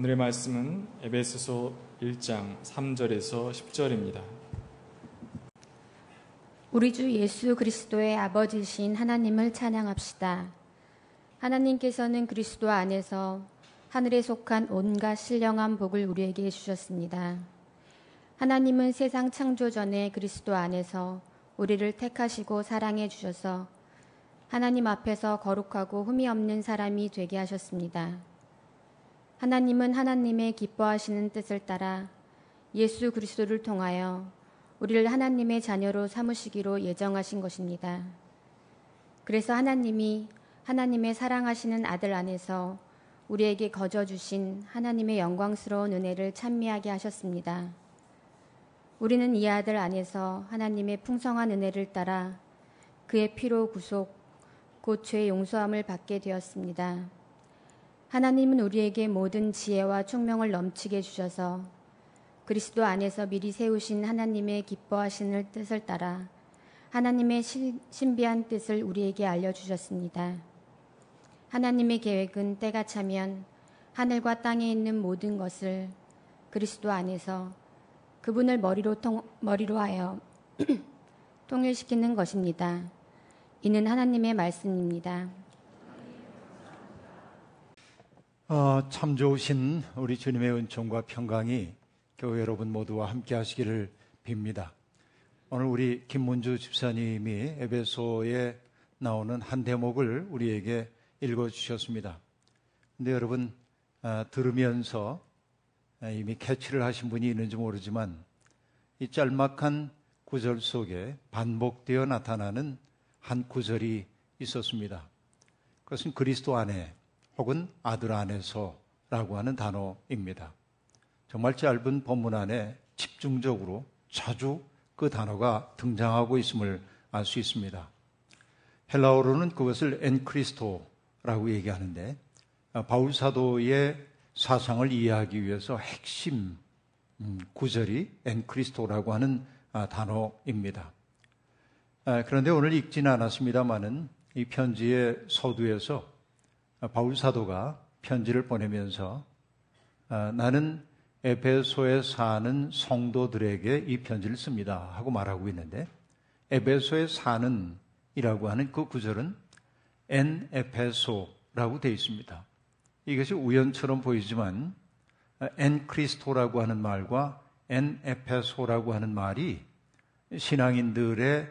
오늘의 말씀은 에베소서 1장 3절에서 10절입니다. 우리 주 예수 그리스도의 아버지신 하나님을 찬양합시다. 하나님께서는 그리스도 안에서 하늘에 속한 온갖 신령한 복을 우리에게 주셨습니다. 하나님은 세상 창조 전에 그리스도 안에서 우리를 택하시고 사랑해 주셔서 하나님 앞에서 거룩하고 흠이 없는 사람이 되게 하셨습니다. 하나님은 하나님의 기뻐하시는 뜻을 따라 예수 그리스도를 통하여 우리를 하나님의 자녀로 삼으시기로 예정하신 것입니다. 그래서 하나님이 하나님의 사랑하시는 아들 안에서 우리에게 거저 주신 하나님의 영광스러운 은혜를 찬미하게 하셨습니다. 우리는 이 아들 안에서 하나님의 풍성한 은혜를 따라 그의 피로 구속, 곧 죄의 용서함을 받게 되었습니다. 하나님은 우리에게 모든 지혜와 총명을 넘치게 주셔서 그리스도 안에서 미리 세우신 하나님의 기뻐하시는 뜻을 따라 하나님의 신비한 뜻을 우리에게 알려주셨습니다. 하나님의 계획은 때가 차면 하늘과 땅에 있는 모든 것을 그리스도 안에서 그분을 머리로, 통, 머리로 하여 통일시키는 것입니다. 이는 하나님의 말씀입니다. 어, 참 좋으신 우리 주님의 은총과 평강이 교회 여러분 모두와 함께 하시기를 빕니다. 오늘 우리 김문주 집사님이 에베소에 나오는 한 대목을 우리에게 읽어 주셨습니다. 근데 여러분, 아, 들으면서 이미 캐치를 하신 분이 있는지 모르지만 이 짤막한 구절 속에 반복되어 나타나는 한 구절이 있었습니다. 그것은 그리스도 안에 혹은 아들 안에서라고 하는 단어입니다. 정말 짧은 본문 안에 집중적으로 자주 그 단어가 등장하고 있음을 알 수 있습니다. 헬라어로는 그것을 엔크리스토라고 얘기하는데 아, 바울 사도의 사상을 이해하기 위해서 핵심 음, 구절이 엔크리스토라고 하는 아, 단어입니다. 아, 그런데 오늘 읽지는 않았습니다만은 이 편지의 서두에서 바울 사도가 편지를 보내면서 아, 나는 에베소에 사는 성도들에게 이 편지를 씁니다 하고 말하고 있는데 에베소에 사는 이라고 하는 그 구절은 ἐν Ἐφέσῳ라고 되어 있습니다. 이것이 우연처럼 보이지만 ἐν Χριστῷ라고 하는 말과 ἐν Ἐφέσῳ라고 하는 말이 신앙인들의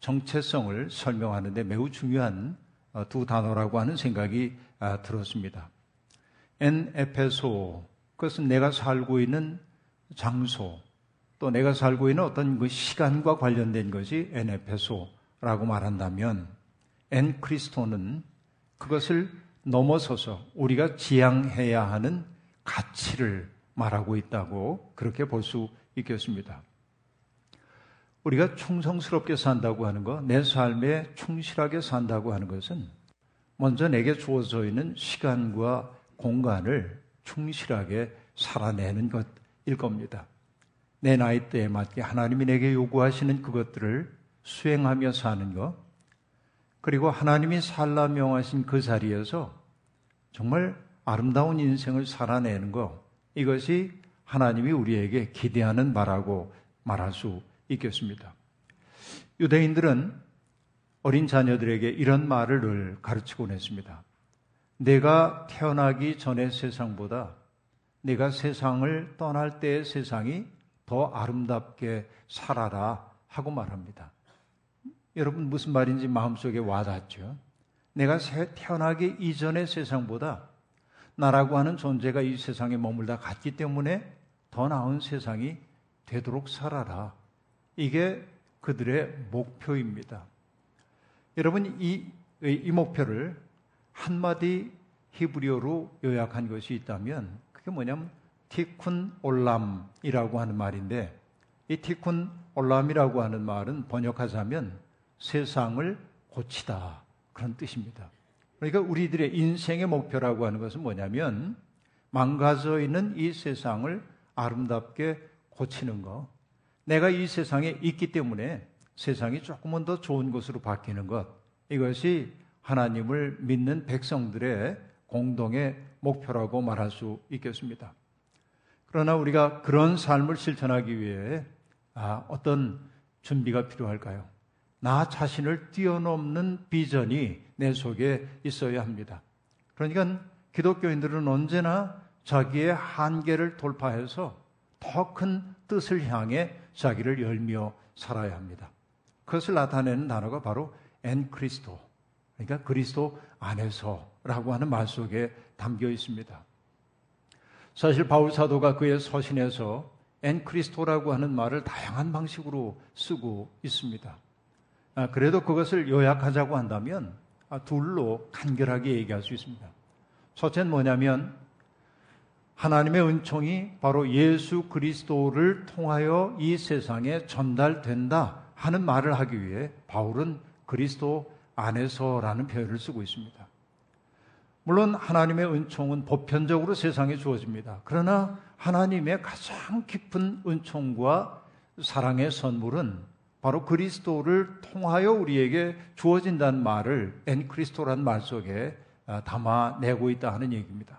정체성을 설명하는데 매우 중요한 어, 두 단어라고 하는 생각이 아, 들었습니다. ἐν Ἐφέσῳ 그것은 내가 살고 있는 장소 또 내가 살고 있는 어떤 그 시간과 관련된 것이 엔 에페소라고 말한다면 엔 크리스토는 그것을 넘어서서 우리가 지향해야 하는 가치를 말하고 있다고 그렇게 볼 수 있겠습니다. 우리가 충성스럽게 산다고 하는 것, 내 삶에 충실하게 산다고 하는 것은 먼저 내게 주어져 있는 시간과 공간을 충실하게 살아내는 것일 겁니다. 내 나이대에 맞게 하나님이 내게 요구하시는 그것들을 수행하며 사는 것, 그리고 하나님이 살라 명하신 그 자리에서 정말 아름다운 인생을 살아내는 것, 이것이 하나님이 우리에게 기대하는 바라고 말할 수 있겠습니다. 유대인들은 어린 자녀들에게 이런 말을 늘 가르치곤 했습니다. 내가 태어나기 전의 세상보다 내가 세상을 떠날 때의 세상이 더 아름답게 살아라 하고 말합니다. 여러분 무슨 말인지 마음속에 와닿죠? 내가 태어나기 이전의 세상보다 나라고 하는 존재가 이 세상에 머물다 갔기 때문에 더 나은 세상이 되도록 살아라. 이게 그들의 목표입니다. 여러분, 이, 이 목표를 한마디 히브리어로 요약한 것이 있다면 그게 뭐냐면 티쿤 올람이라고 하는 말인데 이 티쿤 올람이라고 하는 말은 번역하자면 세상을 고치다 그런 뜻입니다. 그러니까 우리들의 인생의 목표라고 하는 것은 뭐냐면 망가져 있는 이 세상을 아름답게 고치는 것. 내가 이 세상에 있기 때문에 세상이 조금은 더 좋은 곳으로 바뀌는 것. 이것이 하나님을 믿는 백성들의 공동의 목표라고 말할 수 있겠습니다. 그러나 우리가 그런 삶을 실천하기 위해 아, 어떤 준비가 필요할까요? 나 자신을 뛰어넘는 비전이 내 속에 있어야 합니다. 그러니까 기독교인들은 언제나 자기의 한계를 돌파해서 더 큰 뜻을 향해 자기를 열며 살아야 합니다. 그것을 나타내는 단어가 바로 엔 크리스토. 그러니까 그리스도 안에서라고 하는 말 속에 담겨 있습니다. 사실 바울 사도가 그의 서신에서 엔 크리스토라고 하는 말을 다양한 방식으로 쓰고 있습니다. 아, 그래도 그것을 요약하자고 한다면 아, 둘로 간결하게 얘기할 수 있습니다. 첫째는 뭐냐면 하나님의 은총이 바로 예수 그리스도를 통하여 이 세상에 전달된다 하는 말을 하기 위해 바울은 그리스도 안에서라는 표현을 쓰고 있습니다. 물론 하나님의 은총은 보편적으로 세상에 주어집니다. 그러나 하나님의 가장 깊은 은총과 사랑의 선물은 바로 그리스도를 통하여 우리에게 주어진다는 말을 엔 크리스토라는 말 속에 아, 담아내고 있다 하는 얘기입니다.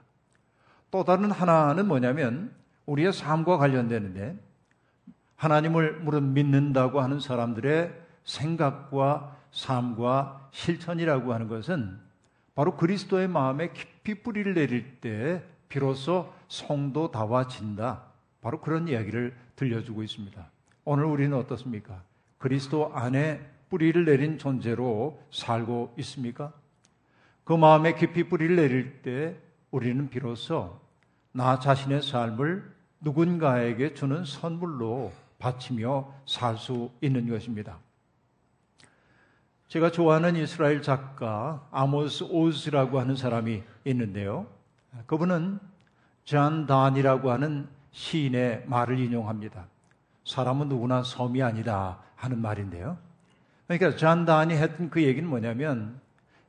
또 다른 하나는 뭐냐면 우리의 삶과 관련되는데 하나님을 물론 믿는다고 하는 사람들의 생각과 삶과 실천이라고 하는 것은 바로 그리스도의 마음에 깊이 뿌리를 내릴 때 비로소 성도다워진다. 바로 그런 이야기를 들려주고 있습니다. 오늘 우리는 어떻습니까? 그리스도 안에 뿌리를 내린 존재로 살고 있습니까? 그 마음에 깊이 뿌리를 내릴 때 우리는 비로소 나 자신의 삶을 누군가에게 주는 선물로 바치며 살 수 있는 것입니다. 제가 좋아하는 이스라엘 작가 아모스 오즈라고 하는 사람이 있는데요. 그분은 잔 단이라고 하는 시인의 말을 인용합니다. 사람은 누구나 섬이 아니다 하는 말인데요. 그러니까 잔 단이 했던 그 얘기는 뭐냐면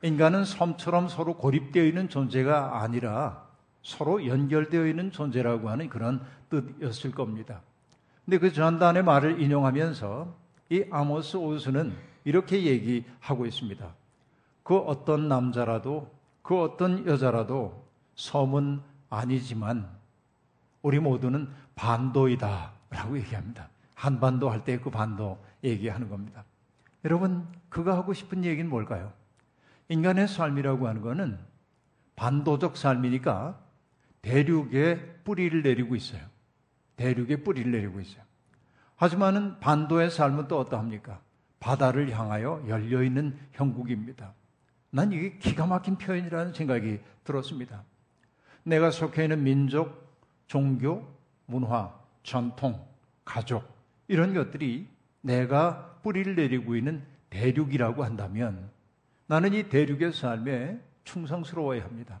인간은 섬처럼 서로 고립되어 있는 존재가 아니라 서로 연결되어 있는 존재라고 하는 그런 뜻이었을 겁니다. 근데 그 전단의 말을 인용하면서 이 아모스 오스는 이렇게 얘기하고 있습니다. 그 어떤 남자라도 그 어떤 여자라도 섬은 아니지만 우리 모두는 반도이다 라고 얘기합니다. 한반도 할 때 그 반도 얘기하는 겁니다. 여러분, 그가 하고 싶은 얘기는 뭘까요? 인간의 삶이라고 하는 것은 반도적 삶이니까 대륙에 뿌리를 내리고 있어요. 대륙에 뿌리를 내리고 있어요. 하지만은 반도의 삶은 또 어떠합니까? 바다를 향하여 열려 있는 형국입니다. 난 이게 기가 막힌 표현이라는 생각이 들었습니다. 내가 속해 있는 민족, 종교, 문화, 전통, 가족 이런 것들이 내가 뿌리를 내리고 있는 대륙이라고 한다면 나는 이 대륙의 삶에 충성스러워야 합니다.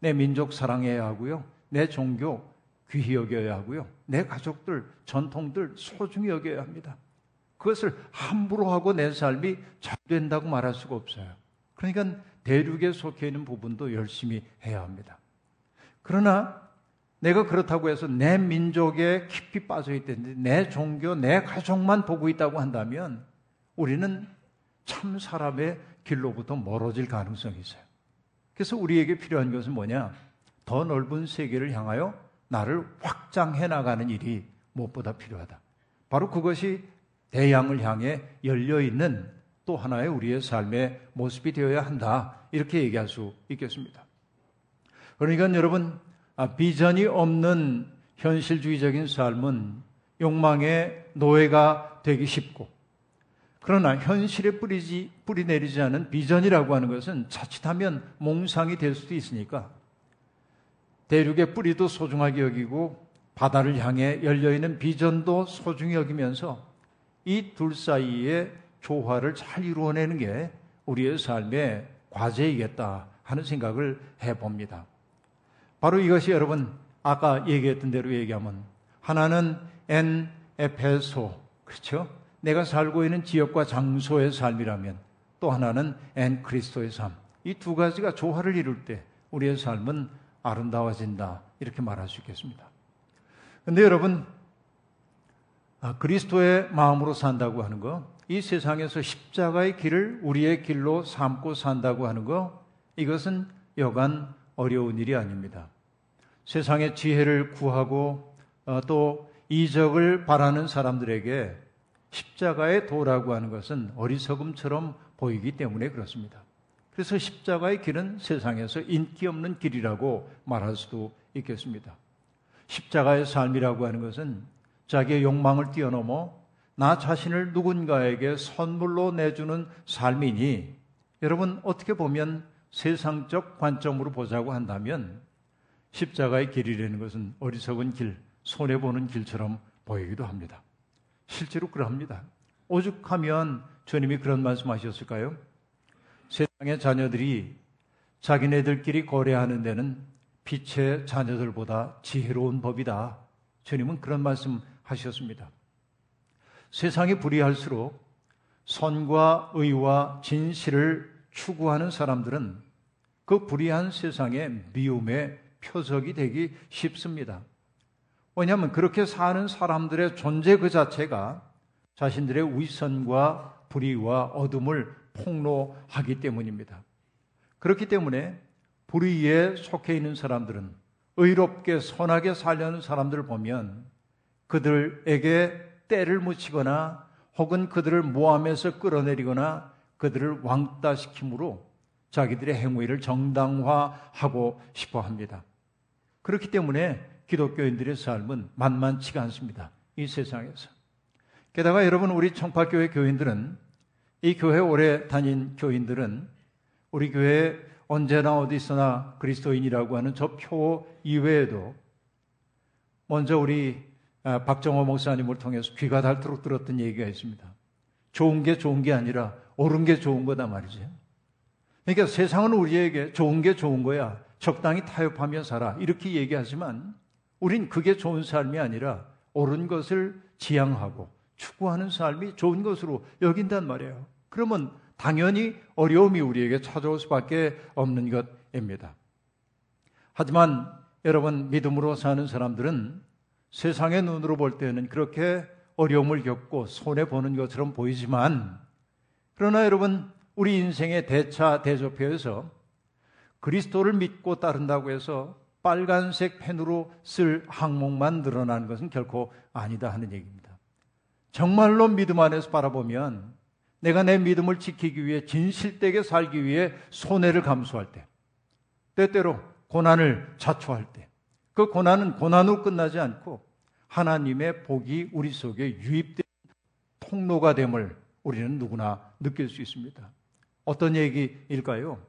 내 민족 사랑해야 하고요. 내 종교 귀히 여겨야 하고요. 내 가족들, 전통들 소중히 여겨야 합니다. 그것을 함부로 하고 내 삶이 잘 된다고 말할 수가 없어요. 그러니까 대륙에 속해 있는 부분도 열심히 해야 합니다. 그러나 내가 그렇다고 해서 내 민족에 깊이 빠져 있든지 내 종교, 내 가족만 보고 있다고 한다면 우리는 참 사람의 길로부터 멀어질 가능성이 있어요. 그래서 우리에게 필요한 것은 뭐냐? 더 넓은 세계를 향하여 나를 확장해 나가는 일이 무엇보다 필요하다. 바로 그것이 대양을 향해 열려 있는 또 하나의 우리의 삶의 모습이 되어야 한다. 이렇게 얘기할 수 있겠습니다. 그러니까 여러분, 아, 비전이 없는 현실주의적인 삶은 욕망의 노예가 되기 쉽고, 그러나 현실에 뿌리지, 뿌리 내리지 않은 비전이라고 하는 것은 자칫하면 몽상이 될 수도 있으니까 대륙의 뿌리도 소중하게 여기고 바다를 향해 열려있는 비전도 소중히 여기면서 이 둘 사이에 조화를 잘 이루어내는 게 우리의 삶의 과제이겠다 하는 생각을 해봅니다. 바로 이것이 여러분 아까 얘기했던 대로 얘기하면 하나는 엔 에페소 그렇죠? 내가 살고 있는 지역과 장소의 삶이라면 또 하나는 엔 크리스토의 삶. 이 두 가지가 조화를 이룰 때 우리의 삶은 아름다워진다. 이렇게 말할 수 있겠습니다. 근데 여러분, 아, 그리스도의 마음으로 산다고 하는 거, 이 세상에서 십자가의 길을 우리의 길로 삼고 산다고 하는 거, 이것은 여간 어려운 일이 아닙니다. 세상의 지혜를 구하고 어, 또 이적을 바라는 사람들에게 십자가의 도라고 하는 것은 어리석음처럼 보이기 때문에 그렇습니다. 그래서 십자가의 길은 세상에서 인기 없는 길이라고 말할 수도 있겠습니다. 십자가의 삶이라고 하는 것은 자기의 욕망을 뛰어넘어 나 자신을 누군가에게 선물로 내주는 삶이니 여러분 어떻게 보면 세상적 관점으로 보자고 한다면 십자가의 길이라는 것은 어리석은 길, 손해보는 길처럼 보이기도 합니다. 실제로 그러합니다. 오죽하면 주님이 그런 말씀 하셨을까요? 세상의 자녀들이 자기네들끼리 거래하는 데는 빛의 자녀들보다 지혜로운 법이다. 주님은 그런 말씀 하셨습니다. 세상이 불의할수록 선과 의와 진실을 추구하는 사람들은 그 불의한 세상의 미움의 표적이 되기 쉽습니다. 왜냐하면 그렇게 사는 사람들의 존재 그 자체가 자신들의 위선과 불의와 어둠을 폭로하기 때문입니다. 그렇기 때문에 불의에 속해 있는 사람들은 의롭게 선하게 살려는 사람들을 보면 그들에게 때를 묻히거나 혹은 그들을 모함에서 끌어내리거나 그들을 왕따시킴으로 자기들의 행위를 정당화하고 싶어 합니다. 그렇기 때문에 기독교인들의 삶은 만만치가 않습니다. 이 세상에서. 게다가 여러분, 우리 청파교회 교인들은 이 교회 오래 다닌 교인들은 우리 교회 언제나 어디서나 그리스도인이라고 하는 저 표 이외에도 먼저 우리 아, 박정호 목사님을 통해서 귀가 닳도록 들었던 얘기가 있습니다. 좋은 게 좋은 게 아니라 옳은 게 좋은 거다 말이죠. 그러니까 세상은 우리에게 좋은 게 좋은 거야. 적당히 타협하며 살아. 이렇게 얘기하지만 우린 그게 좋은 삶이 아니라 옳은 것을 지향하고 추구하는 삶이 좋은 것으로 여긴단 말이에요. 그러면 당연히 어려움이 우리에게 찾아올 수밖에 없는 것입니다. 하지만 여러분 믿음으로 사는 사람들은 세상의 눈으로 볼 때는 그렇게 어려움을 겪고 손해 보는 것처럼 보이지만 그러나 여러분 우리 인생의 대차 대조표에서 그리스도를 믿고 따른다고 해서 빨간색 펜으로 쓸 항목만 늘어나는 것은 결코 아니다 하는 얘기입니다. 정말로 믿음 안에서 바라보면 내가 내 믿음을 지키기 위해 진실되게 살기 위해 손해를 감수할 때, 때때로 고난을 자초할 때, 그 고난은 고난으로 끝나지 않고 하나님의 복이 우리 속에 유입된 통로가 됨을 우리는 누구나 느낄 수 있습니다. 어떤 얘기일까요?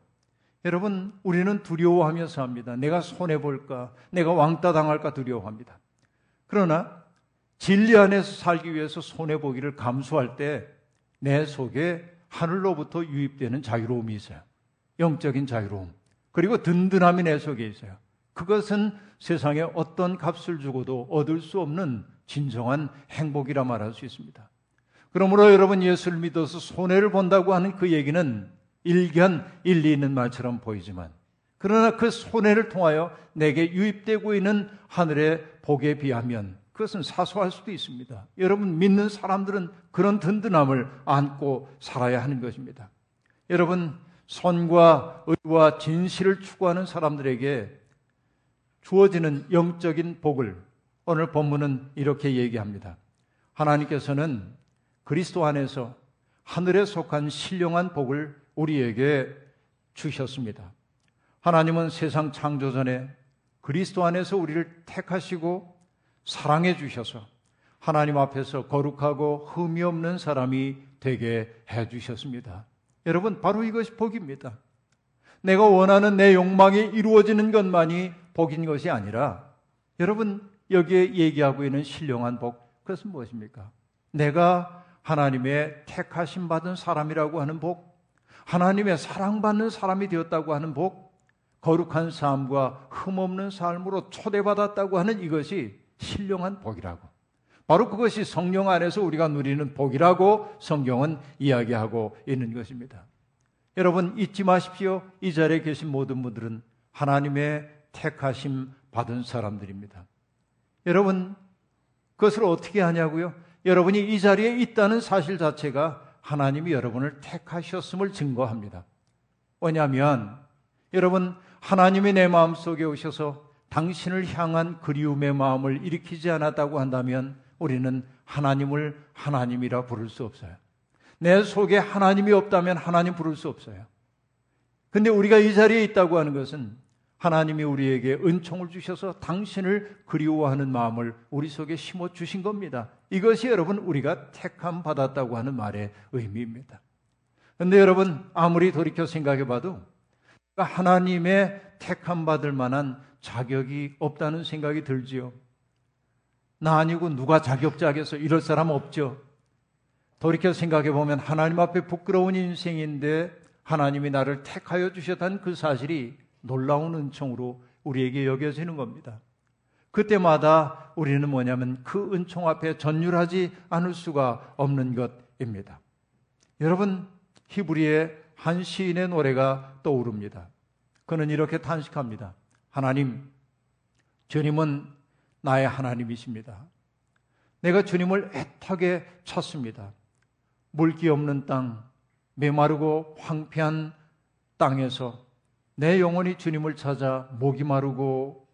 여러분, 우리는 두려워하며 삽니다. 내가 손해볼까? 내가 왕따 당할까 두려워합니다. 그러나 진리 안에서 살기 위해서 손해보기를 감수할 때 내 속에 하늘로부터 유입되는 자유로움이 있어요. 영적인 자유로움. 그리고 든든함이 내 속에 있어요. 그것은 세상에 어떤 값을 주고도 얻을 수 없는 진정한 행복이라 말할 수 있습니다. 그러므로 여러분 예수를 믿어서 손해를 본다고 하는 그 얘기는 일견 일리 있는 말처럼 보이지만 그러나 그 손해를 통하여 내게 유입되고 있는 하늘의 복에 비하면 그것은 사소할 수도 있습니다. 여러분 믿는 사람들은 그런 든든함을 안고 살아야 하는 것입니다. 여러분 선과 의와 진실을 추구하는 사람들에게 주어지는 영적인 복을 오늘 본문은 이렇게 얘기합니다. 하나님께서는 그리스도 안에서 하늘에 속한 신령한 복을 우리에게 주셨습니다. 하나님은 세상 창조 전에 그리스도 안에서 우리를 택하시고 사랑해 주셔서 하나님 앞에서 거룩하고 흠이 없는 사람이 되게 해 주셨습니다. 여러분, 바로 이것이 복입니다. 내가 원하는 내 욕망이 이루어지는 것만이 복인 것이 아니라 여러분 여기에 얘기하고 있는 신령한 복 그것은 무엇입니까? 내가 하나님의 택하심 받은 사람이라고 하는 복, 하나님의 사랑받는 사람이 되었다고 하는 복, 거룩한 삶과 흠없는 삶으로 초대받았다고 하는 이것이 신령한 복이라고. 바로 그것이 성령 안에서 우리가 누리는 복이라고 성경은 이야기하고 있는 것입니다. 여러분 잊지 마십시오. 이 자리에 계신 모든 분들은 하나님의 택하심 받은 사람들입니다. 여러분, 그것을 어떻게 하냐고요? 여러분이 이 자리에 있다는 사실 자체가 하나님이 여러분을 택하셨음을 증거합니다. 왜냐하면 여러분 하나님이 내 마음 속에 오셔서 당신을 향한 그리움의 마음을 일으키지 않았다고 한다면 우리는 하나님을 하나님이라 부를 수 없어요. 내 속에 하나님이 없다면 하나님 부를 수 없어요. 근데 우리가 이 자리에 있다고 하는 것은 하나님이 우리에게 은총을 주셔서 당신을 그리워하는 마음을 우리 속에 심어 주신 겁니다. 이것이 여러분 우리가 택함 받았다고 하는 말의 의미입니다. 근데 여러분 아무리 돌이켜 생각해 봐도 하나님의 택함 받을 만한 자격이 없다는 생각이 들지요. 나 아니고 누가 자격자겠어? 이럴 사람 없죠. 돌이켜 생각해 보면 하나님 앞에 부끄러운 인생인데 하나님이 나를 택하여 주셨다는 그 사실이 놀라운 은총으로 우리에게 여겨지는 겁니다. 그때마다 우리는 뭐냐면 그 은총 앞에 전율하지 않을 수가 없는 것입니다. 여러분, 히브리의 한 시인의 노래가 떠오릅니다. 그는 이렇게 탄식합니다. 하나님, 주님은 나의 하나님이십니다. 내가 주님을 애타게 찾습니다. 물기 없는 땅, 메마르고 황폐한 땅에서 내 영혼이 주님을 찾아 목이 마르고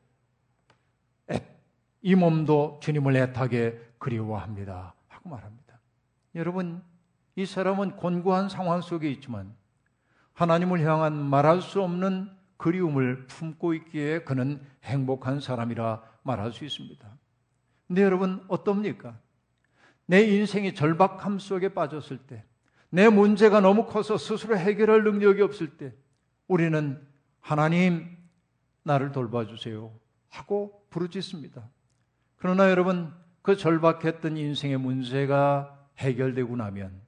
이 몸도 주님을 애타게 그리워합니다. 하고 말합니다. 여러분, 이 사람은 곤고한 상황 속에 있지만 하나님을 향한 말할 수 없는 그리움을 품고 있기에 그는 행복한 사람이라 말할 수 있습니다. 근데 여러분, 어떻습니까? 내 인생이 절박함 속에 빠졌을 때, 내 문제가 너무 커서 스스로 해결할 능력이 없을 때, 우리는 하나님, 나를 돌봐주세요. 하고 부르짖습니다. 그러나 여러분, 그 절박했던 인생의 문제가 해결되고 나면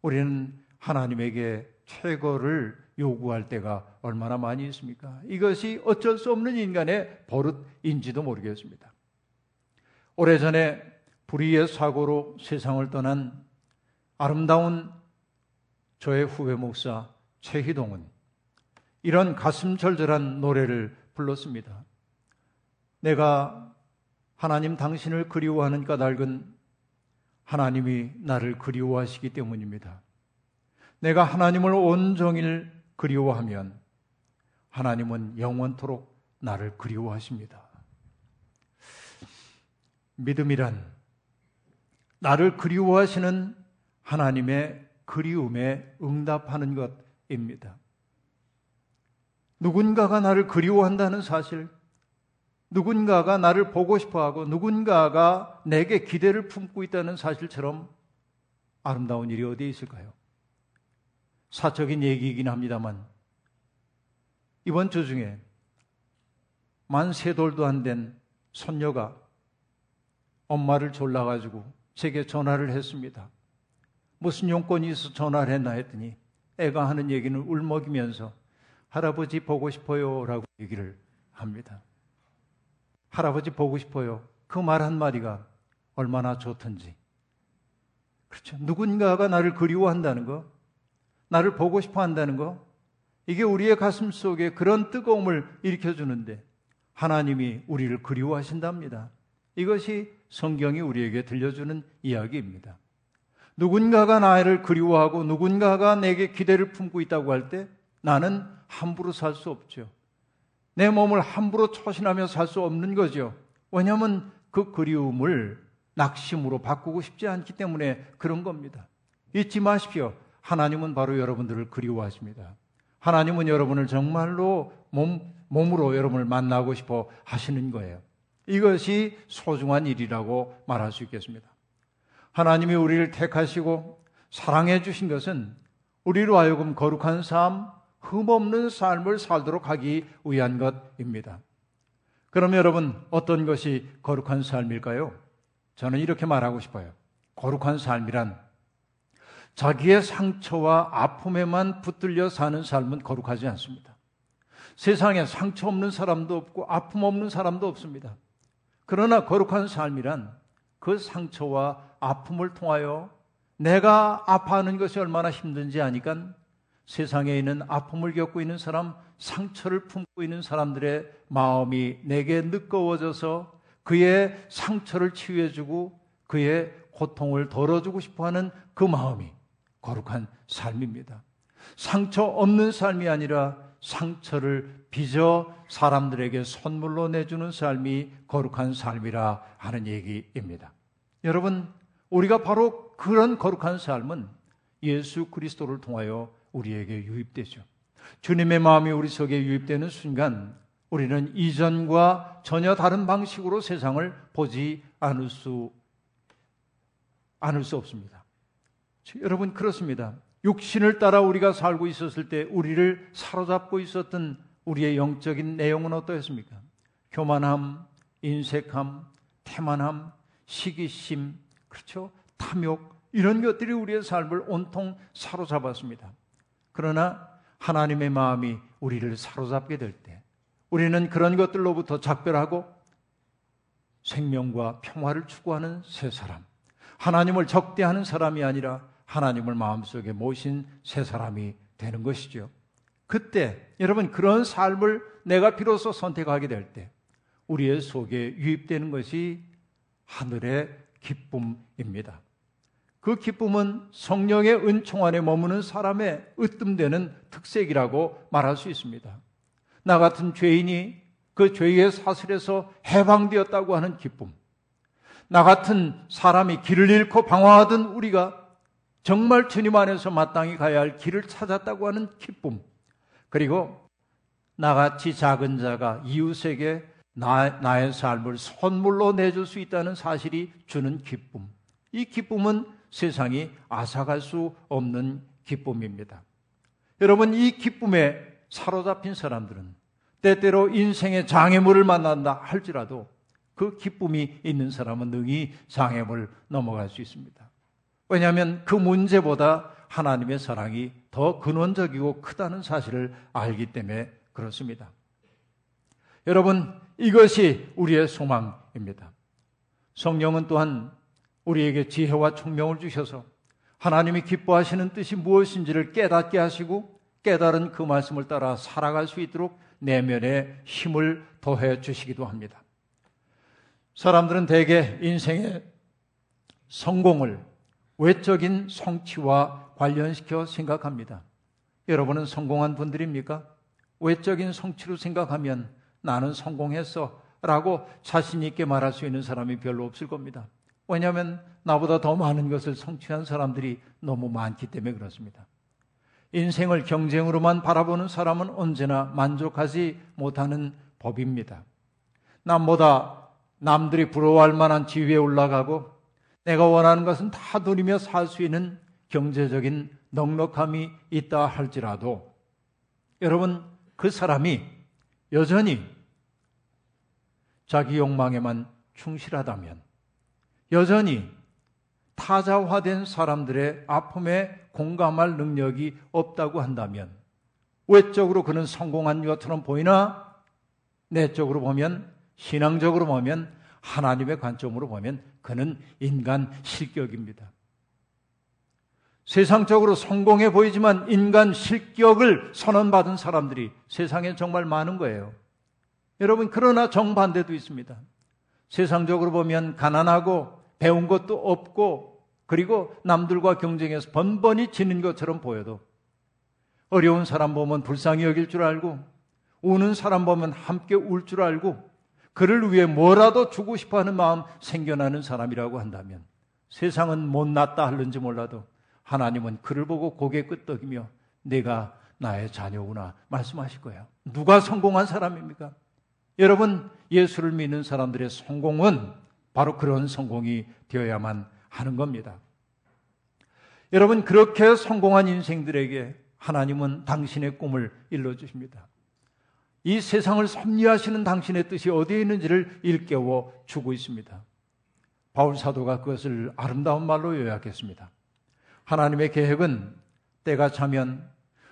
우리는 하나님에게 최고를 요구할 때가 얼마나 많이 있습니까? 이것이 어쩔 수 없는 인간의 버릇인지도 모르겠습니다. 오래전에 불의의 사고로 세상을 떠난 아름다운 저의 후배 목사 최희동은 이런 가슴 절절한 노래를 불렀습니다. 내가 하나님 당신을 그리워하는 까닭은 하나님이 나를 그리워하시기 때문입니다. 내가 하나님을 온종일 그리워하면 하나님은 영원토록 나를 그리워하십니다. 믿음이란 나를 그리워하시는 하나님의 그리움에 응답하는 것입니다. 누군가가 나를 그리워한다는 사실, 누군가가 나를 보고 싶어 하고 누군가가 내게 기대를 품고 있다는 사실처럼 아름다운 일이 어디에 있을까요? 사적인 얘기이긴 합니다만, 이번 주 중에 만 세 돌도 안 된 손녀가 엄마를 졸라가지고 제게 전화를 했습니다. 무슨 용건이 있어 전화를 했나 했더니 애가 하는 얘기는 울먹이면서 할아버지 보고 싶어요 라고 얘기를 합니다. 할아버지 보고 싶어요. 그 말 한마디가 얼마나 좋던지. 그렇죠. 누군가가 나를 그리워한다는 거, 나를 보고 싶어 한다는 거, 이게 우리의 가슴 속에 그런 뜨거움을 일으켜주는데 하나님이 우리를 그리워하신답니다. 이것이 성경이 우리에게 들려주는 이야기입니다. 누군가가 나를 그리워하고 누군가가 내게 기대를 품고 있다고 할 때 나는 함부로 살 수 없죠. 내 몸을 함부로 처신하며 살 수 없는 거죠. 왜냐하면 그 그리움을 낙심으로 바꾸고 싶지 않기 때문에 그런 겁니다. 잊지 마십시오. 하나님은 바로 여러분들을 그리워하십니다. 하나님은 여러분을 정말로 몸, 몸으로 여러분을 만나고 싶어 하시는 거예요. 이것이 소중한 일이라고 말할 수 있겠습니다. 하나님이 우리를 택하시고 사랑해 주신 것은 우리로 하여금 거룩한 삶, 흠없는 삶을 살도록 하기 위한 것입니다. 그럼 여러분, 어떤 것이 거룩한 삶일까요? 저는 이렇게 말하고 싶어요. 거룩한 삶이란 자기의 상처와 아픔에만 붙들려 사는 삶은 거룩하지 않습니다. 세상에 상처 없는 사람도 없고 아픔 없는 사람도 없습니다. 그러나 거룩한 삶이란 그 상처와 아픔을 통하여 내가 아파하는 것이 얼마나 힘든지 아니까 세상에 있는 아픔을 겪고 있는 사람, 상처를 품고 있는 사람들의 마음이 내게 느껴워져서 그의 상처를 치유해주고 그의 고통을 덜어주고 싶어 하는 그 마음이 거룩한 삶입니다. 상처 없는 삶이 아니라 상처를 빚어 사람들에게 선물로 내주는 삶이 거룩한 삶이라 하는 얘기입니다. 여러분, 우리가 바로 그런 거룩한 삶은 예수 그리스도를 통하여 우리에게 유입되죠. 주님의 마음이 우리 속에 유입되는 순간 우리는 이전과 전혀 다른 방식으로 세상을 보지 않을 수, 않을 수 없습니다. 여러분, 그렇습니다. 육신을 따라 우리가 살고 있었을 때 우리를 사로잡고 있었던 우리의 영적인 내용은 어떠했습니까? 교만함, 인색함, 태만함, 시기심, 그렇죠? 탐욕, 이런 것들이 우리의 삶을 온통 사로잡았습니다. 그러나 하나님의 마음이 우리를 사로잡게 될 때, 우리는 그런 것들로부터 작별하고 생명과 평화를 추구하는 새 사람, 하나님을 적대하는 사람이 아니라 하나님을 마음속에 모신 새 사람이 되는 것이죠. 그때 여러분 그런 삶을 내가 비로소 선택하게 될 때 우리의 속에 유입되는 것이 하늘의 기쁨입니다. 그 기쁨은 성령의 은총 안에 머무는 사람의 으뜸되는 특색이라고 말할 수 있습니다. 나 같은 죄인이 그 죄의 사슬에서 해방되었다고 하는 기쁨. 나 같은 사람이 길을 잃고 방황하던 우리가 정말 주님 안에서 마땅히 가야 할 길을 찾았다고 하는 기쁨. 그리고 나같이 작은 자가 이웃에게 나, 나의 삶을 선물로 내줄 수 있다는 사실이 주는 기쁨. 이 기쁨은 세상이 앗아갈 수 없는 기쁨입니다. 여러분, 이 기쁨에 사로잡힌 사람들은 때때로 인생의 장애물을 만난다 할지라도 그 기쁨이 있는 사람은 능히 장애물 넘어갈 수 있습니다. 왜냐하면 그 문제보다 하나님의 사랑이 더 근원적이고 크다는 사실을 알기 때문에 그렇습니다. 여러분, 이것이 우리의 소망입니다. 성령은 또한 우리에게 지혜와 총명을 주셔서 하나님이 기뻐하시는 뜻이 무엇인지를 깨닫게 하시고 깨달은 그 말씀을 따라 살아갈 수 있도록 내면에 힘을 더해 주시기도 합니다. 사람들은 대개 인생의 성공을 외적인 성취와 관련시켜 생각합니다. 여러분은 성공한 분들입니까? 외적인 성취로 생각하면 나는 성공했어 라고 자신있게 말할 수 있는 사람이 별로 없을 겁니다. 왜냐하면 나보다 더 많은 것을 성취한 사람들이 너무 많기 때문에 그렇습니다. 인생을 경쟁으로만 바라보는 사람은 언제나 만족하지 못하는 법입니다. 남보다 남들이 부러워할 만한 지위에 올라가고 내가 원하는 것은 다 누리며 살 수 있는 경제적인 넉넉함이 있다 할지라도 여러분 그 사람이 여전히 자기 욕망에만 충실하다면 여전히 타자화된 사람들의 아픔에 공감할 능력이 없다고 한다면 외적으로 그는 성공한 것처럼 보이나 내적으로 보면 신앙적으로 보면 하나님의 관점으로 보면 그는 인간 실격입니다. 세상적으로 성공해 보이지만 인간 실격을 선언받은 사람들이 세상에 정말 많은 거예요. 여러분, 그러나 정반대도 있습니다. 세상적으로 보면 가난하고 배운 것도 없고 그리고 남들과 경쟁해서 번번이 지는 것처럼 보여도 어려운 사람 보면 불쌍히 여길 줄 알고 우는 사람 보면 함께 울 줄 알고 그를 위해 뭐라도 주고 싶어 하는 마음 생겨나는 사람이라고 한다면 세상은 못났다 할는지 몰라도 하나님은 그를 보고 고개 끄덕이며 내가 나의 자녀구나 말씀하실 거예요. 누가 성공한 사람입니까? 여러분, 예수를 믿는 사람들의 성공은 바로 그런 성공이 되어야만 하는 겁니다. 여러분, 그렇게 성공한 인생들에게 하나님은 당신의 꿈을 일러주십니다. 이 세상을 섭리하시는 당신의 뜻이 어디에 있는지를 일깨워 주고 있습니다. 바울 사도가 그것을 아름다운 말로 요약했습니다. 하나님의 계획은 때가 차면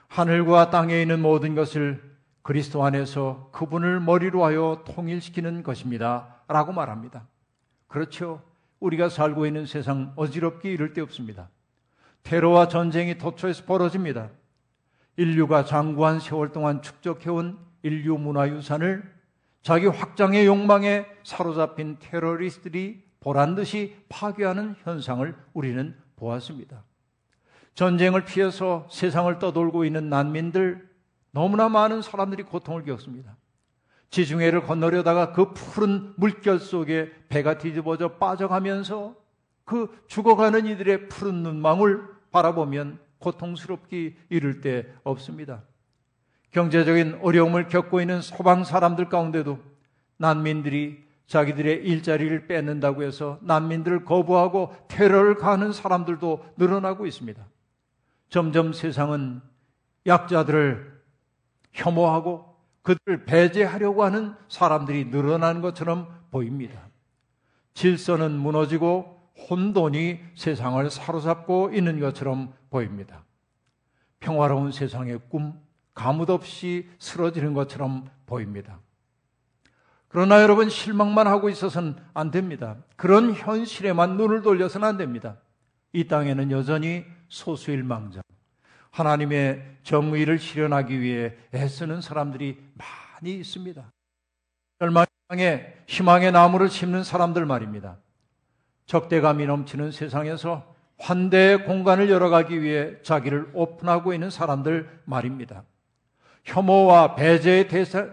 하늘과 땅에 있는 모든 것을 그리스도 안에서 그분을 머리로 하여 통일시키는 것입니다. 라고 말합니다. 그렇죠. 우리가 살고 있는 세상 어지럽기 이를 데 없습니다. 테러와 전쟁이 도처에서 벌어집니다. 인류가 장구한 세월 동안 축적해온 인류 문화유산을 자기 확장의 욕망에 사로잡힌 테러리스트들이 보란 듯이 파괴하는 현상을 우리는 보았습니다. 전쟁을 피해서 세상을 떠돌고 있는 난민들, 너무나 많은 사람들이 고통을 겪습니다. 지중해를 건너려다가 그 푸른 물결 속에 배가 뒤집어져 빠져가면서 그 죽어가는 이들의 푸른 눈망울 바라보면 고통스럽기 이를 데 없습니다. 경제적인 어려움을 겪고 있는 소방 사람들 가운데도 난민들이 자기들의 일자리를 뺏는다고 해서 난민들을 거부하고 테러를 가하는 사람들도 늘어나고 있습니다. 점점 세상은 약자들을 혐오하고 그들을 배제하려고 하는 사람들이 늘어나는 것처럼 보입니다. 질서는 무너지고 혼돈이 세상을 사로잡고 있는 것처럼 보입니다. 평화로운 세상의 꿈, 가뭇 없이 쓰러지는 것처럼 보입니다. 그러나 여러분 실망만 하고 있어서는 안 됩니다. 그런 현실에만 눈을 돌려서는 안 됩니다. 이 땅에는 여전히 소수일 망정, 하나님의 정의를 실현하기 위해 애쓰는 사람들이 많이 있습니다. 절망에 희망의 나무를 심는 사람들 말입니다. 적대감이 넘치는 세상에서 환대의 공간을 열어가기 위해 자기를 오픈하고 있는 사람들 말입니다. 혐오와 배제의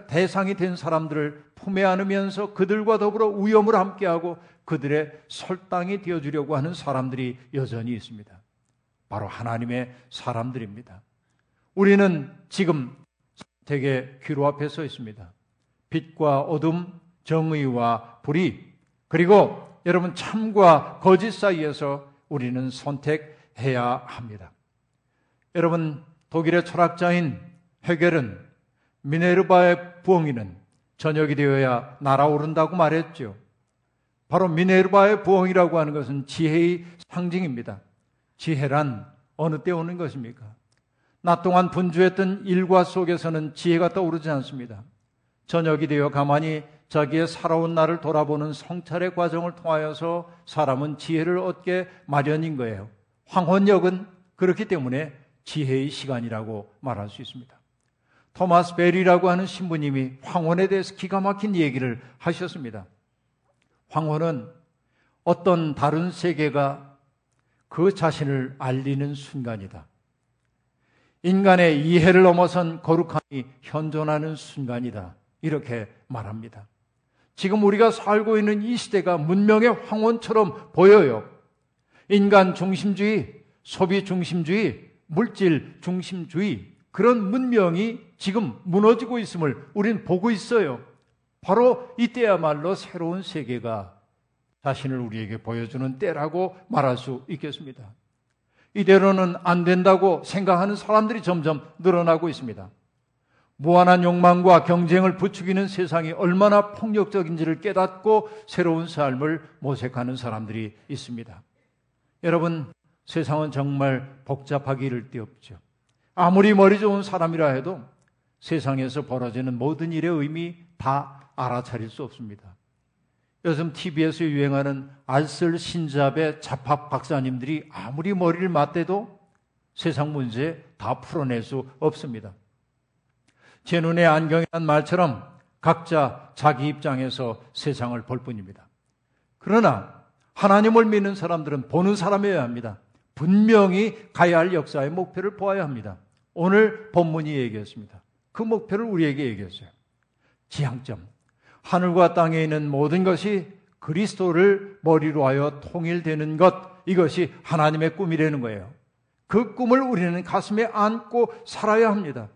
대상이 된 사람들을 품에 안으면서 그들과 더불어 위험을 함께하고 그들의 설당이 되어주려고 하는 사람들이 여전히 있습니다. 바로 하나님의 사람들입니다. 우리는 지금 선택의 귀로 앞에 서 있습니다. 빛과 어둠, 정의와 불의, 그리고 여러분 참과 거짓 사이에서 우리는 선택해야 합니다. 여러분 독일의 철학자인 해결은 미네르바의 부엉이는 저녁이 되어야 날아오른다고 말했죠. 바로 미네르바의 부엉이라고 하는 것은 지혜의 상징입니다. 지혜란 어느 때 오는 것입니까? 낮 동안 분주했던 일과 속에서는 지혜가 떠오르지 않습니다. 저녁이 되어 가만히 자기의 살아온 날을 돌아보는 성찰의 과정을 통하여서 사람은 지혜를 얻게 마련인 거예요. 황혼역은 그렇기 때문에 지혜의 시간이라고 말할 수 있습니다. 토마스 베리라고 하는 신부님이 황혼에 대해서 기가 막힌 얘기를 하셨습니다. 황혼은 어떤 다른 세계가 그 자신을 알리는 순간이다. 인간의 이해를 넘어선 거룩함이 현존하는 순간이다. 이렇게 말합니다. 지금 우리가 살고 있는 이 시대가 문명의 황혼처럼 보여요. 인간 중심주의, 소비 중심주의, 물질 중심주의, 그런 문명이 지금 무너지고 있음을 우리는 보고 있어요. 바로 이때야말로 새로운 세계가 자신을 우리에게 보여주는 때라고 말할 수 있겠습니다. 이대로는 안 된다고 생각하는 사람들이 점점 늘어나고 있습니다. 무한한 욕망과 경쟁을 부추기는 세상이 얼마나 폭력적인지를 깨닫고 새로운 삶을 모색하는 사람들이 있습니다. 여러분, 세상은 정말 복잡하기 이를 데 없죠. 아무리 머리 좋은 사람이라 해도 세상에서 벌어지는 모든 일의 의미 다 알아차릴 수 없습니다. 요즘 TV에서 유행하는 알쓸 신잡의 잡합 박사님들이 아무리 머리를 맞대도 세상 문제 다 풀어낼 수 없습니다. 제 눈에 안경이란 말처럼 각자 자기 입장에서 세상을 볼 뿐입니다. 그러나 하나님을 믿는 사람들은 보는 사람이어야 합니다. 분명히 가야 할 역사의 목표를 보아야 합니다. 오늘 본문이 얘기했습니다. 그 목표를 우리에게 얘기했어요. 지향점. 하늘과 땅에 있는 모든 것이 그리스도를 머리로 하여 통일되는 것, 이것이 하나님의 꿈이라는 거예요. 그 꿈을 우리는 가슴에 안고 살아야 합니다.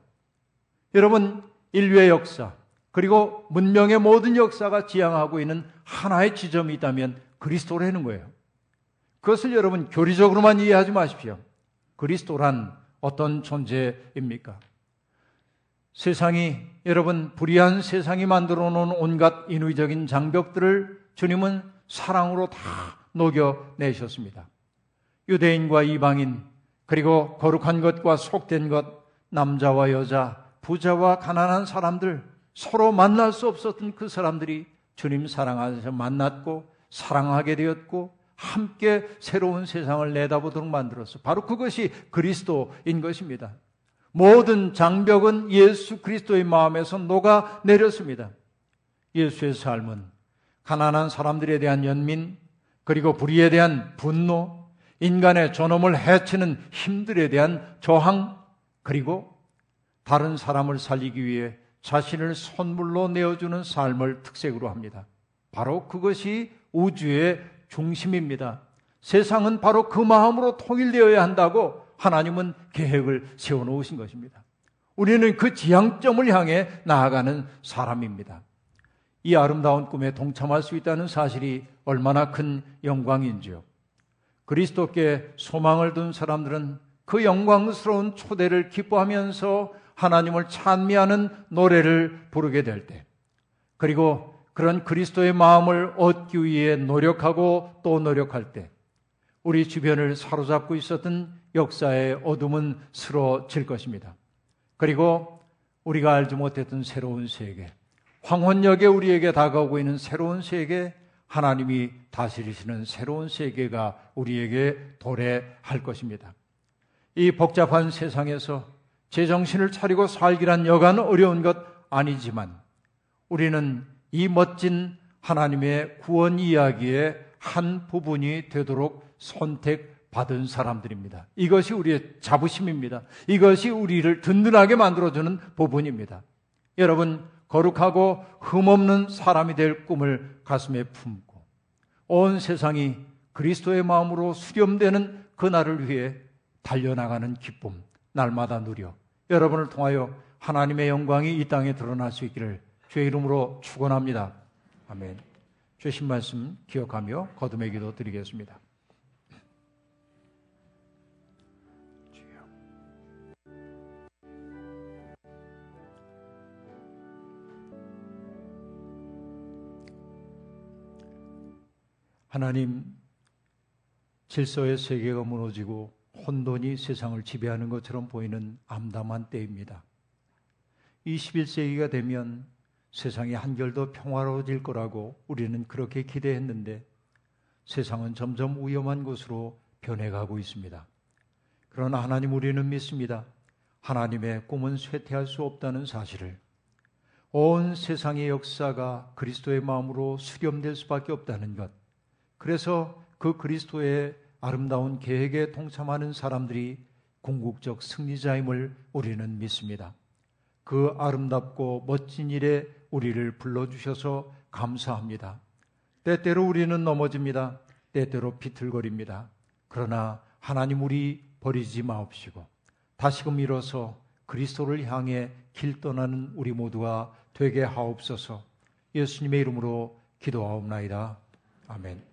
여러분, 인류의 역사, 그리고 문명의 모든 역사가 지향하고 있는 하나의 지점이 있다면 그리스도라는 거예요. 그것을 여러분 교리적으로만 이해하지 마십시오. 그리스도란 어떤 존재입니까? 세상이 여러분 불의한 세상이 만들어 놓은 온갖 인위적인 장벽들을 주님은 사랑으로 다 녹여내셨습니다. 유대인과 이방인 그리고 거룩한 것과 속된 것 남자와 여자 부자와 가난한 사람들, 서로 만날 수 없었던 그 사람들이 주님 사랑하셔서 만났고 사랑하게 되었고 함께 새로운 세상을 내다보도록 만들었어. 바로 그것이 그리스도인 것입니다. 모든 장벽은 예수 그리스도의 마음에서 녹아 내렸습니다. 예수의 삶은 가난한 사람들에 대한 연민, 그리고 불의에 대한 분노, 인간의 존엄을 해치는 힘들에 대한 저항, 그리고 다른 사람을 살리기 위해 자신을 선물로 내어주는 삶을 특색으로 합니다. 바로 그것이 우주의 중심입니다. 세상은 바로 그 마음으로 통일되어야 한다고 하나님은 계획을 세워놓으신 것입니다. 우리는 그 지향점을 향해 나아가는 사람입니다. 이 아름다운 꿈에 동참할 수 있다는 사실이 얼마나 큰 영광인지요. 그리스도께 소망을 둔 사람들은 그 영광스러운 초대를 기뻐하면서 하나님을 찬미하는 노래를 부르게 될 때, 그리고 그런 그리스도의 마음을 얻기 위해 노력하고 또 노력할 때, 우리 주변을 사로잡고 있었던 역사의 어둠은 쓰러질 것입니다. 그리고 우리가 알지 못했던 새로운 세계, 황혼역에 우리에게 다가오고 있는 새로운 세계, 하나님이 다스리시는 새로운 세계가 우리에게 도래할 것입니다. 이 복잡한 세상에서 제정신을 차리고 살기란 여간 어려운 것 아니지만 우리는 이 멋진 하나님의 구원 이야기의 한 부분이 되도록 선택 받은 사람들입니다. 이것이 우리의 자부심입니다. 이것이 우리를 든든하게 만들어주는 부분입니다. 여러분, 거룩하고 흠없는 사람이 될 꿈을 가슴에 품고 온 세상이 그리스도의 마음으로 수렴되는 그날을 위해 달려나가는 기쁨 날마다 누려 여러분을 통하여 하나님의 영광이 이 땅에 드러날 수 있기를 주의 이름으로 축원합니다. 아멘. 주신 말씀 기억하며 거듭의 기도 드리겠습니다. 하나님, 질서의 세계가 무너지고 혼돈이 세상을 지배하는 것처럼 보이는 암담한 때입니다. 21세기가 되면 세상이 한결 더 평화로워질 거라고 우리는 그렇게 기대했는데 세상은 점점 위험한 곳으로 변해가고 있습니다. 그러나 하나님 우리는 믿습니다. 하나님의 꿈은 쇠퇴할 수 없다는 사실을 온 세상의 역사가 그리스도의 마음으로 수렴될 수밖에 없다는 것. 그래서 그 그리스도의 아름다운 계획에 동참하는 사람들이 궁극적 승리자임을 우리는 믿습니다. 그 아름답고 멋진 일에 우리를 불러주셔서 감사합니다. 때때로 우리는 넘어집니다. 때때로 비틀거립니다. 그러나 하나님 우리 버리지 마옵시고 다시금 일어서 그리스도를 향해 길 떠나는 우리 모두가 되게 하옵소서 예수님의 이름으로 기도하옵나이다. 아멘.